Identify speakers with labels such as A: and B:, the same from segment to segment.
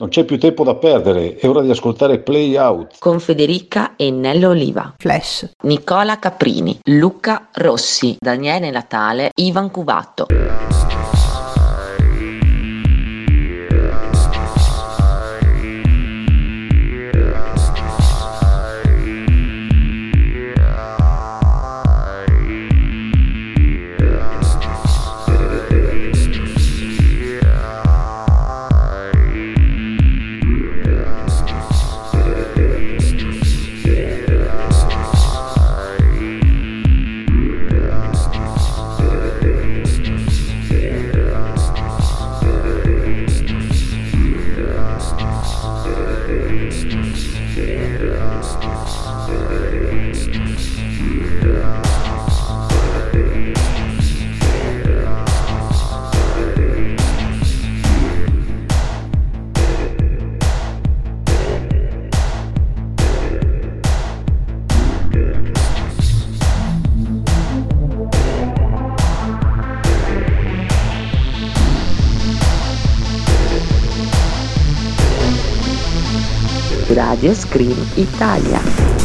A: Non c'è più tempo da perdere, è ora di ascoltare Play Out.
B: Con Federica e Nello Oliva.
C: Flash.
B: Nicola Caprini. Luca Rossi. Daniele Natale. Ivan Cuvato. Radio Screen Italia.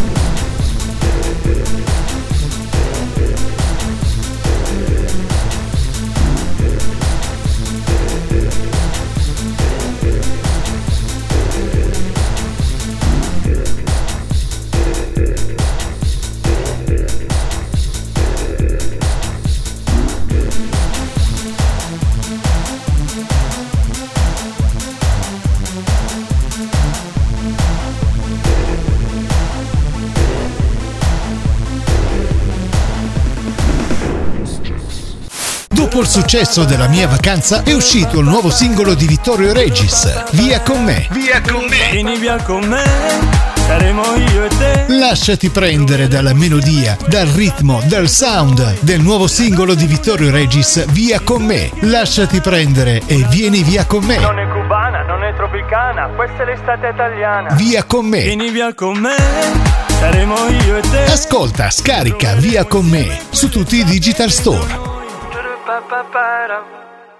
D: Successo della mia vacanza è uscito il nuovo singolo di Vittorio Regis, Via con me.
E: Via con me. Vieni via con me. Saremo io e te.
D: Lasciati prendere dalla melodia, dal ritmo, dal sound del nuovo singolo di Vittorio Regis, Via con me. Lasciati prendere e vieni via con me.
E: Non è cubana, non è tropicana, questa è l'estate italiana.
D: Via con me.
E: Vieni via con me. Saremo io e te.
D: Ascolta, scarica Via con me su tutti i digital store.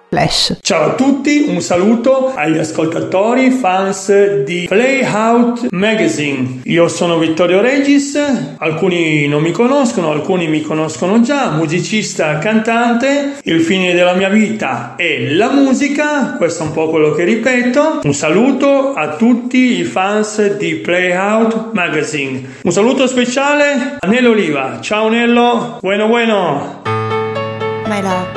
C: Flash.
F: Ciao a tutti, un saluto agli ascoltatori, fans di Playout Magazine. Io sono Vittorio Regis, alcuni non mi conoscono, alcuni mi conoscono già, musicista, cantante. Il fine della mia vita è la musica, questo è un po' quello che ripeto. Un saluto a tutti i fans di Playout Magazine. Un saluto speciale a Nello Oliva. Ciao Nello, bueno bueno.
G: My love,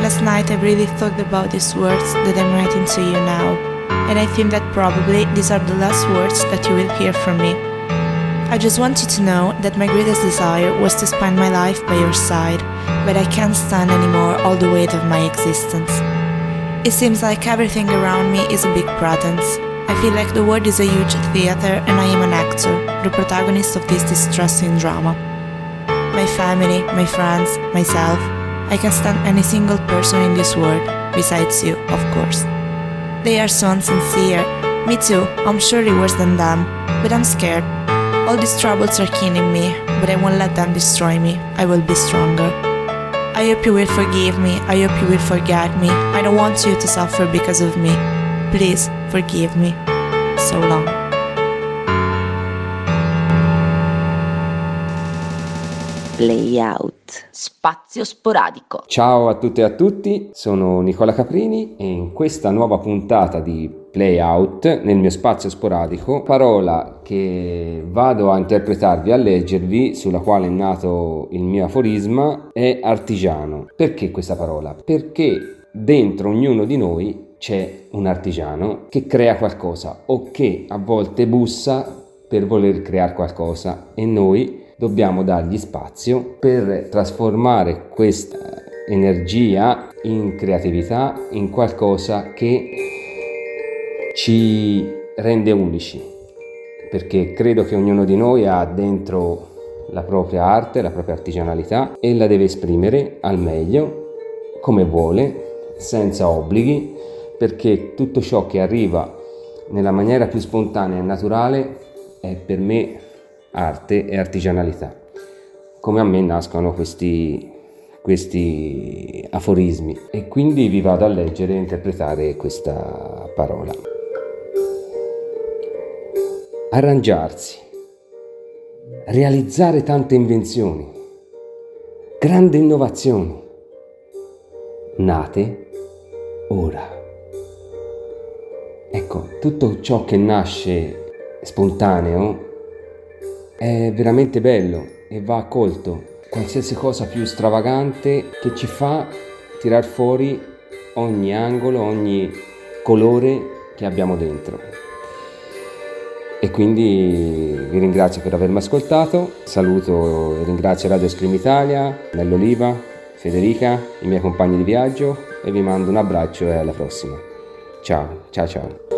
G: last night I really thought about these words that I'm writing to you now, and I think that probably these are the last words that you will hear from me. I just want you to know that my greatest desire was to spend my life by your side, but I can't stand anymore all the weight of my existence. It seems like everything around me is a big pretense. I feel like the world is a huge theater and I am an actor, the protagonist of this distressing drama. My family, my friends, myself, I can stand any single person in this world, besides you, of course. They are so insincere. Me too, I'm surely worse than them, but I'm scared. All these troubles are killing me, but I won't let them destroy me. I will be stronger. I hope you will forgive me. I hope you will forget me. I don't want you to suffer because of me. Please forgive me. So long.
B: Play Out. Spazio sporadico.
H: Ciao a tutte e a tutti, sono Nicola Caprini e in questa nuova puntata di Play Out nel mio spazio sporadico, parola che vado a interpretarvi, a leggervi, sulla quale è nato il mio aforisma, è artigiano. Perché questa parola? Perché dentro ognuno di noi c'è un artigiano che crea qualcosa o che a volte bussa per voler creare qualcosa e noi dobbiamo dargli spazio per trasformare questa energia in creatività, in qualcosa che ci rende unici, perché credo che ognuno di noi ha dentro la propria arte, la propria artigianalità e la deve esprimere al meglio, come vuole, senza obblighi, perché tutto ciò che arriva nella maniera più spontanea e naturale è per me arte e artigianalità. Come a me nascono questi, questi aforismi e quindi vi vado a leggere e interpretare questa parola. arrangiarsi, realizzare tante invenzioni, grandi innovazioni, nate ora. Ecco, tutto ciò che nasce spontaneo è veramente bello e va accolto. Qualsiasi cosa più stravagante che ci fa tirar fuori ogni angolo, ogni colore che abbiamo dentro. E quindi vi ringrazio per avermi ascoltato, saluto e ringrazio Radio Scream Italia, Nell'Oliva, Federica, i miei compagni di viaggio e vi mando un abbraccio e alla prossima. Ciao, ciao, ciao.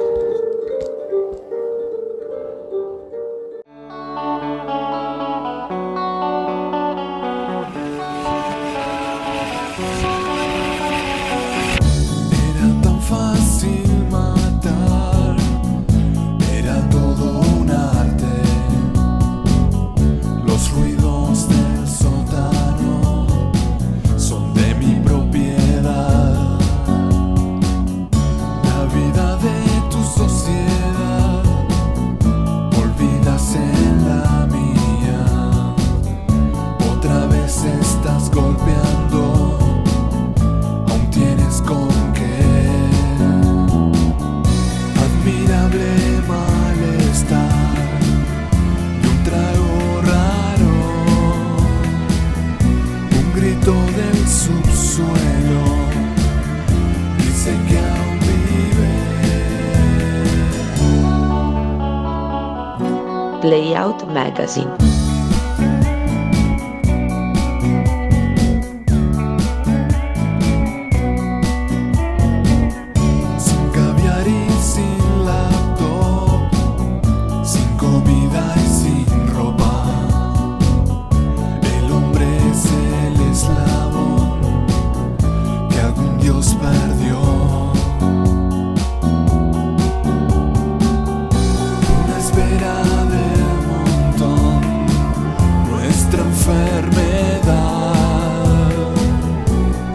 B: Playout Magazine.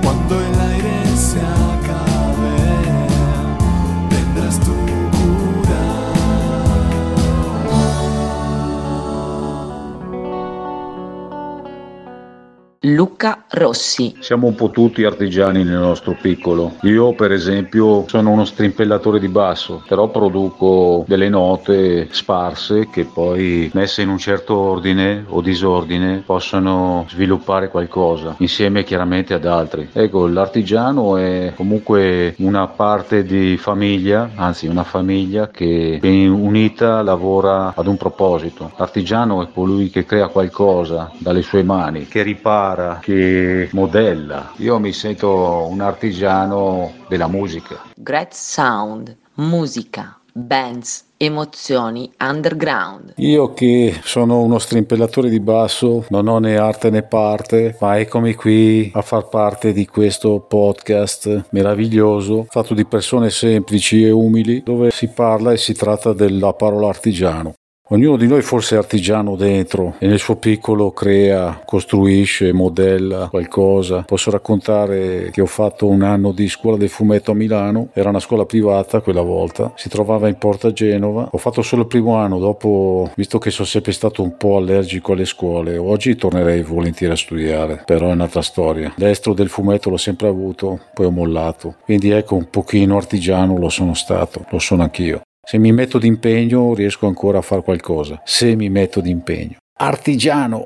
B: Cuando el aire se acabe, tendrás tu cura. Luca Rossi.
A: Siamo un po' tutti artigiani nel nostro piccolo. Io per esempio sono uno strimpellatore di basso, però produco delle note sparse che poi messe in un certo ordine o disordine possono sviluppare qualcosa insieme chiaramente ad altri. Ecco, l'artigiano è comunque una parte di famiglia, anzi una famiglia che unita lavora ad un proposito. L'artigiano è colui che crea qualcosa dalle sue mani, che ripara che modella. Io mi sento un artigiano della musica.
B: Great sound, musica, bands, emozioni underground.
A: Io che sono uno strimpellatore di basso, non ho né arte né parte, ma eccomi qui a far parte di questo podcast meraviglioso, fatto di persone semplici e umili, dove si parla e si tratta della parola artigiano. Ognuno di noi forse è artigiano dentro e nel suo piccolo crea, costruisce, modella qualcosa. Posso raccontare che ho fatto un anno di scuola del fumetto a Milano, era una scuola privata quella volta, si trovava in Porta Genova. Ho fatto solo il primo anno, dopo, visto che sono sempre stato un po' allergico alle scuole, oggi tornerei volentieri a studiare, però è un'altra storia. L'estro del fumetto l'ho sempre avuto, poi ho mollato. Quindi ecco, un pochino artigiano lo sono stato, lo sono anch'io. Se mi metto d'impegno riesco ancora a fare qualcosa. Se mi metto d'impegno. Artigiano.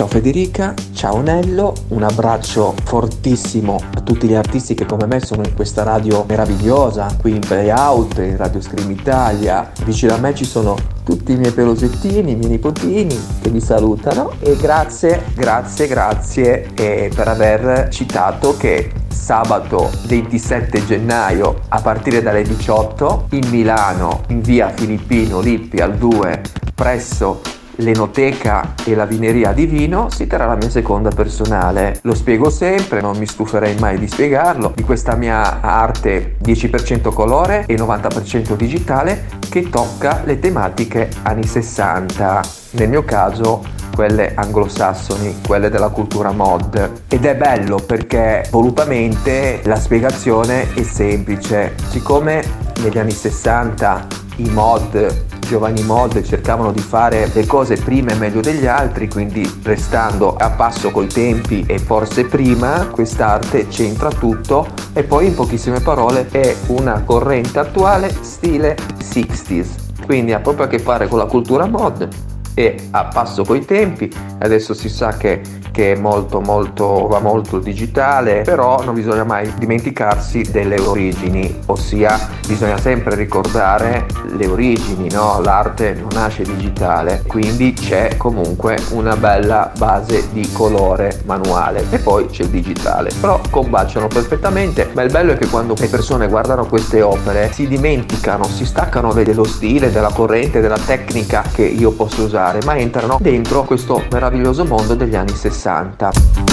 C: Ciao Federica, ciao Nello, un abbraccio fortissimo a tutti gli artisti che come me sono in questa radio meravigliosa, qui in Playout, in Radio Scream Italia. Vicino a me ci sono tutti i miei pelosettini, i miei nipotini che mi salutano e grazie, grazie, grazie eh, per aver citato che sabato 27 gennaio a partire dalle 18 in Milano in via Filippino Lippi al 2 presso l'enoteca e la vineria di vino, si terrà la mia seconda personale. Lo spiego sempre, non mi stuferei mai di spiegarlo, di questa mia arte 10% colore e 90% digitale che tocca le tematiche anni 60. Nel mio caso quelle anglosassoni, quelle della cultura mod. Ed è bello perché volutamente la spiegazione è semplice. Siccome negli anni 60 i mod giovani mod cercavano di fare le cose prima e meglio degli altri, quindi restando a passo coi tempi e forse prima, quest'arte c'entra tutto e poi in pochissime parole è una corrente attuale stile 60s. Quindi ha proprio a che fare con la cultura mod e a passo coi tempi. Adesso si sa che che è molto molto va molto digitale però non bisogna mai dimenticarsi delle origini ossia bisogna sempre ricordare le origini no? l'arte non nasce digitale quindi c'è comunque una bella base di colore manuale e poi c'è il digitale però combaciano perfettamente ma il bello è che quando le persone guardano queste opere si dimenticano si staccano dello stile della corrente della tecnica che io posso usare ma entrano dentro questo meraviglioso mondo degli anni 60 60.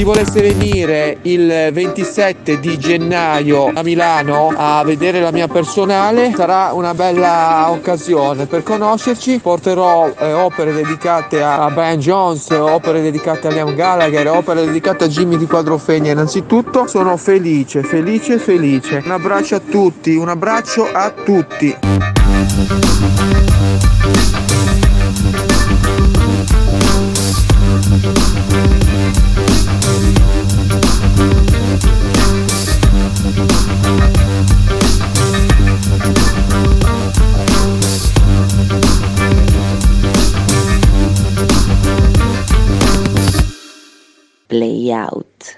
C: Chi volesse venire il 27 di gennaio a Milano a vedere la mia personale sarà una bella occasione per conoscerci. Porterò eh, opere dedicate a Brian Jones, opere dedicate a Liam Gallagher, opere dedicate a Jimmy di Quadrofegna. Innanzitutto sono felice, felice, felice. Un abbraccio a tutti, un abbraccio a tutti.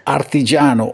A: Artigiano.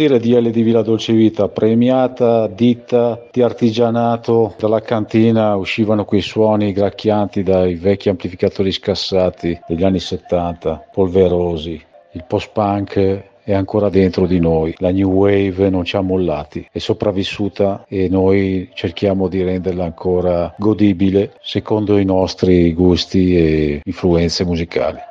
A: Dire di LDV La Dolce Vita? Premiata ditta di artigianato, dalla cantina uscivano quei suoni gracchianti dai vecchi amplificatori scassati degli anni 70, polverosi. Il post-punk è ancora dentro di noi, la new wave non ci ha mollati, è sopravvissuta e noi cerchiamo di renderla ancora godibile secondo i nostri gusti e influenze musicali.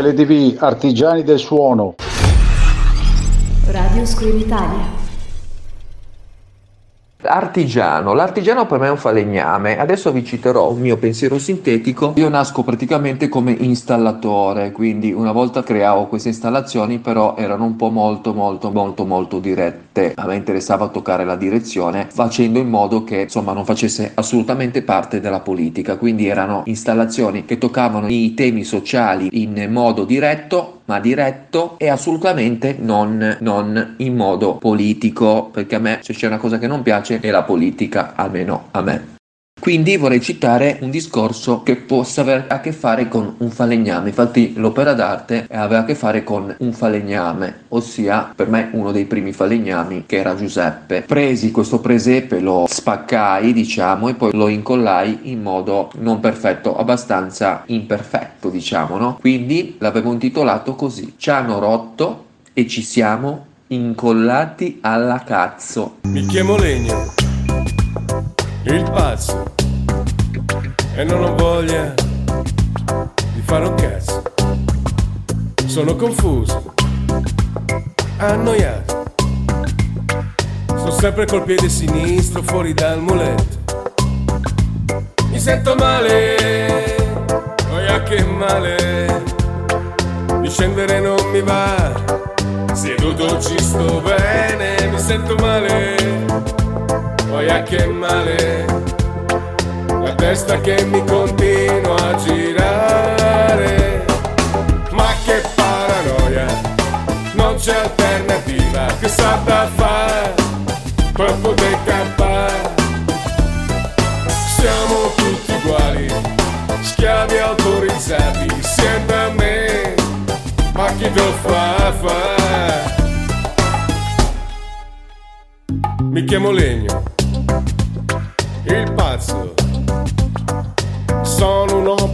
A: LDV Artigiani del Suono.
I: Radio Screen Italia
C: Artigiano, l'artigiano per me è un falegname, adesso vi citerò un mio pensiero sintetico, io nasco praticamente come installatore, quindi una volta creavo queste installazioni però erano un po' molto molto molto molto dirette, a me interessava toccare la direzione facendo in modo che insomma non facesse assolutamente parte della politica, quindi erano installazioni che toccavano i temi sociali in modo diretto ma diretto e assolutamente non, non in modo politico, perché a me se c'è una cosa che non piace è la politica, almeno a me. Quindi vorrei citare un discorso che possa avere a che fare con un falegname. Infatti l'opera d'arte aveva a che fare con un falegname, ossia per me uno dei primi falegnami che era Giuseppe. Presi questo presepe, lo spaccai diciamo e poi lo incollai in modo non perfetto, abbastanza imperfetto diciamo, no? Quindi l'avevo intitolato così. Ci hanno rotto e ci siamo incollati alla cazzo.
J: Mi chiamo Legno il pazzo e non ho voglia di fare un cazzo. Sono confuso, annoiato. Sto sempre col piede sinistro fuori dal muletto. Mi sento male, oh che male. Di scendere non mi va. Seduto ci sto bene, mi sento male poi a che male, testa che mi continua a girare, ma che paranoia, non c'è alternativa, che sa da fare per poter campare, siamo tutti uguali, schiavi autorizzati, siete a me, ma chi lo fa fa? Mi chiamo Legno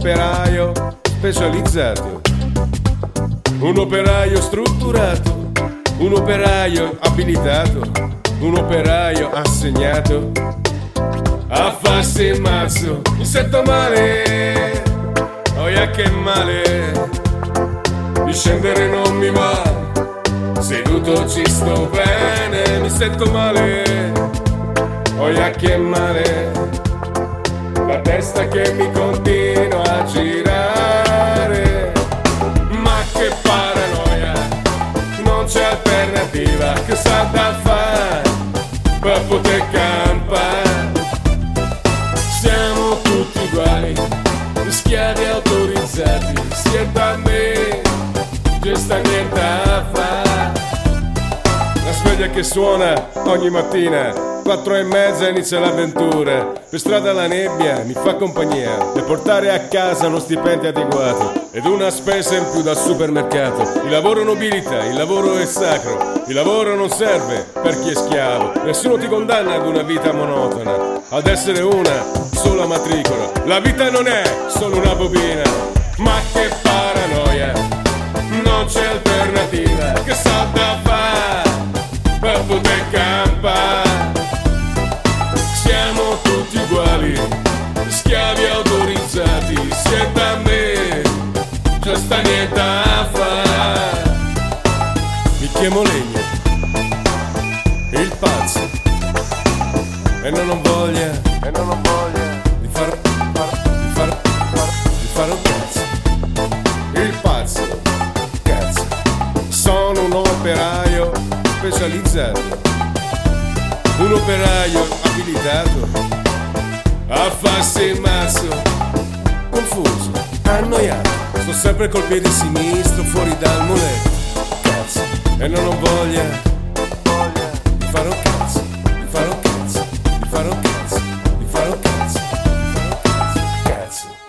J: operaio specializzato, un operaio strutturato, un operaio abilitato, un operaio assegnato. A farsi il mazzo. Mi sento male, yeah che male, di scendere non mi va. Seduto ci sto bene, mi sento male. Oia che male, la testa che mi continua alternativa che sa da fare per poter campare. Siamo tutti uguali, schiavi autorizzati, sia da me, c'è sta niente a fare. La sveglia che suona ogni mattina quattro e mezza inizia l'avventura. Per strada la nebbia mi fa compagnia. Per portare a casa uno stipendio adeguato ed una spesa in più dal supermercato. Il lavoro nobilita, il lavoro è sacro. Il lavoro non serve per chi è schiavo. Nessuno ti condanna ad una vita monotona, ad essere una sola matricola. La vita non è solo una bobina, ma che paranoia. Non c'è alternativa e non ho voglia, e non ho voglia. Di far, di far, di fare un cazzo. Il pazzo, cazzo, sono un operaio specializzato, un operaio abilitato. A farsi il mazzo. Confuso, annoiato. Sto sempre col piede sinistro fuori dal muletto. Cazzo e non ho voglia. Di fare un cazzo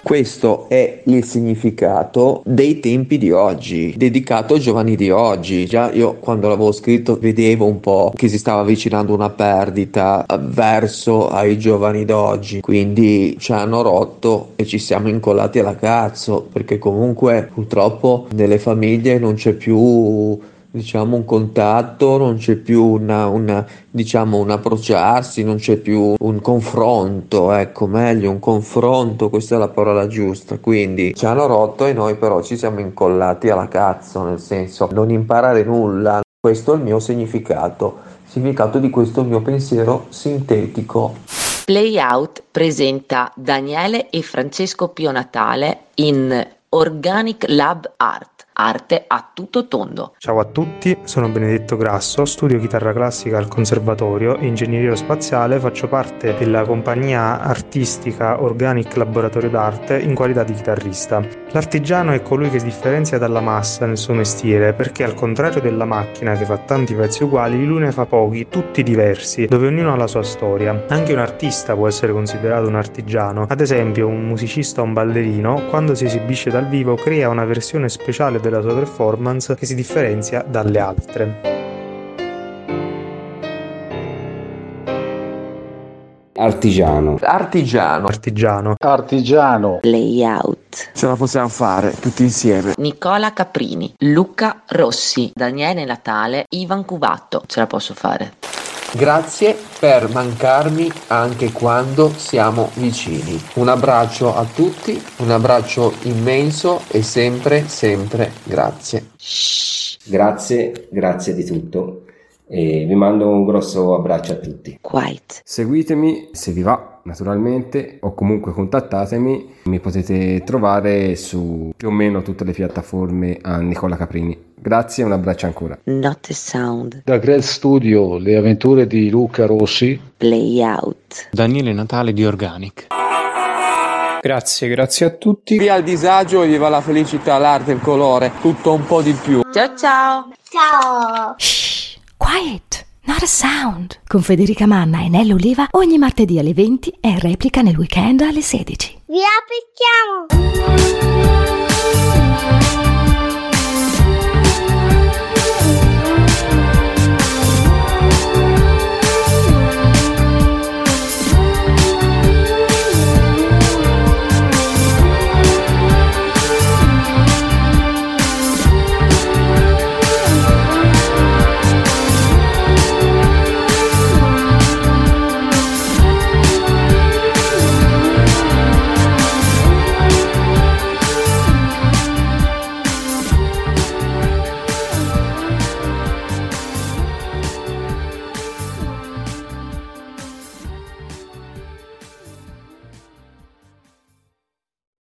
C: Questo è il significato dei tempi di oggi, dedicato ai giovani di oggi. Già io quando l'avevo scritto vedevo un po' che si stava avvicinando una perdita verso ai giovani d'oggi, quindi ci hanno rotto e ci siamo incollati alla cazzo, perché comunque purtroppo nelle famiglie non c'è più diciamo un contatto, non c'è più una, una, diciamo un approcciarsi, non c'è più un confronto, ecco meglio un confronto, questa è la parola giusta, quindi ci hanno rotto e noi però ci siamo incollati alla cazzo, nel senso non imparare nulla, questo è il mio significato, significato di questo mio pensiero sintetico.
B: Playout presenta Daniele e Francesco Pio Natale in Organic Lab Art arte a tutto tondo.
I: Ciao a tutti, sono Benedetto Grasso, studio chitarra classica al Conservatorio ingegneria spaziale, faccio parte della compagnia artistica Organic Laboratorio d'Arte in qualità di chitarrista. L'artigiano è colui che si differenzia dalla massa nel suo mestiere perché al contrario della macchina che fa tanti pezzi uguali, lui ne fa pochi, tutti diversi, dove ognuno ha la sua storia. Anche un artista può essere considerato un artigiano, ad esempio un musicista o un ballerino, quando si esibisce dal vivo crea una versione speciale della sua performance che si differenzia dalle altre.
H: Artigiano.
C: Artigiano.
I: Artigiano.
A: Artigiano.
B: Layout.
C: Ce la possiamo fare tutti insieme.
B: Nicola Caprini. Luca Rossi. Daniele Natale. Ivan Cuvatto. Ce la posso fare.
C: Grazie per mancarmi anche quando siamo vicini. Un abbraccio a tutti, un abbraccio immenso e sempre, sempre grazie.
H: Grazie, grazie di tutto e vi mando un grosso abbraccio a tutti.
B: Quiet.
H: Seguitemi se vi va naturalmente o comunque contattatemi, mi potete trovare su più o meno tutte le piattaforme a Nicola Caprini. Grazie e un abbraccio ancora.
B: Not a sound.
A: Da Grell Studio, le avventure di Luca Rossi.
B: Playout.
K: Daniele Natale di Organic.
I: Grazie, grazie a tutti.
C: Via il disagio e viva la felicità, l'arte, il colore, tutto un po' di più.
B: Ciao ciao.
L: Ciao.
M: Shh, quiet. Not a sound. Con Federica Manna e Nello Oliva ogni martedì alle 20 e replica nel weekend alle 16.
L: Vi aspettiamo.